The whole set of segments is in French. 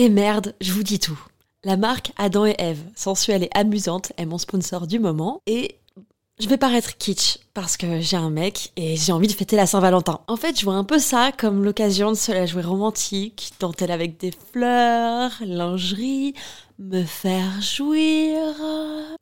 Et merde, je vous dis tout. La marque Adam et Eve, sensuelle et amusante, est mon sponsor du moment et je vais paraître kitsch parce que j'ai un mec et j'ai envie de fêter la Saint-Valentin. En fait, je vois un peu ça comme l'occasion de se la jouer romantique, dentelle avec des fleurs, lingerie, me faire jouir.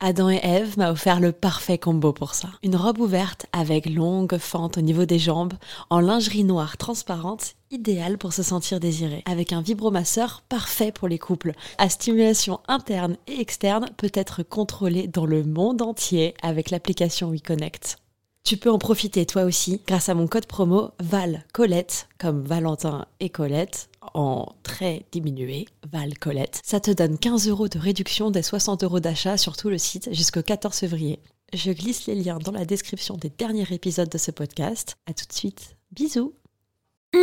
Adam et Eve m'a offert le parfait combo pour ça. Une robe ouverte avec longue fente au niveau des jambes, en lingerie noire transparente, idéale pour se sentir désiré. Avec un vibromasseur parfait pour les couples. À stimulation interne et externe peut être contrôlée dans le monde entier avec l'application WeConnect. Tu peux en profiter toi aussi grâce à mon code promo Val Colette, comme Valentin et Colette, en très diminué, Val Colette. Ça te donne 15 euros de réduction des 60 euros d'achat sur tout le site jusqu'au 14 février. Je glisse les liens dans la description des derniers épisodes de ce podcast. À tout de suite. Bisous. Je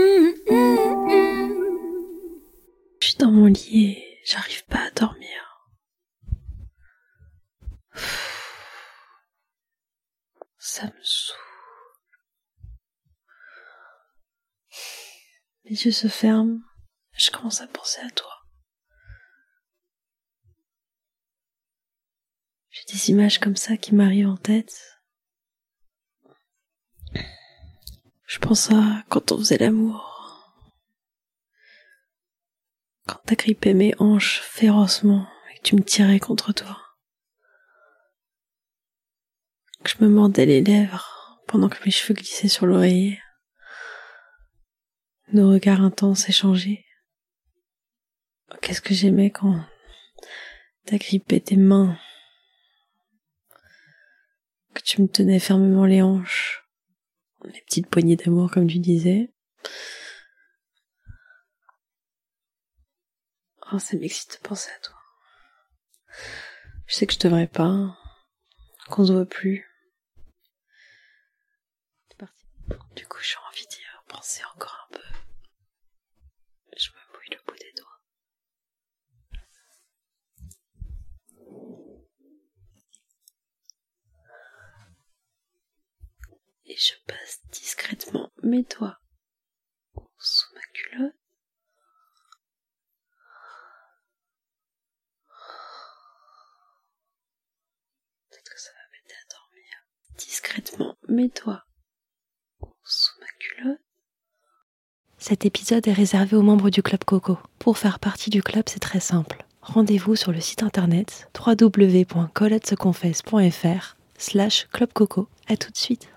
suis dans mon lit j'arrive pas à dormir. Ça me saoule. Mes yeux se ferment. Je commence à penser à toi. J'ai des images comme ça qui m'arrivent en tête. Je pense à quand on faisait l'amour. Quand t'agrippais mes hanches férocement et que tu me tirais contre toi. Que je me mordais les lèvres pendant que mes cheveux glissaient sur l'oreiller. Nos regards intenses échangés. Qu'est-ce que j'aimais quand t'agrippais tes mains. Que tu me tenais fermement les hanches les petites poignées d'amour comme tu disais. Oh, ça m'excite de penser à toi. Je sais que je devrais pas, qu'on se voit plus. Du coup, j'ai envie d'y penser encore un peu. Je me mouille le bout des doigts. et je passe discrètement mes doigts sous ma culotte. Peut-être que ça va m'aider à dormir. Discrètement mes doigts sous ma culotte. Cet épisode est réservé aux membres du Club Coco. Pour faire partie du club, c'est très simple. Rendez-vous sur le site internet www.coletteseconfesse.fr slash clubcoco. À tout de suite.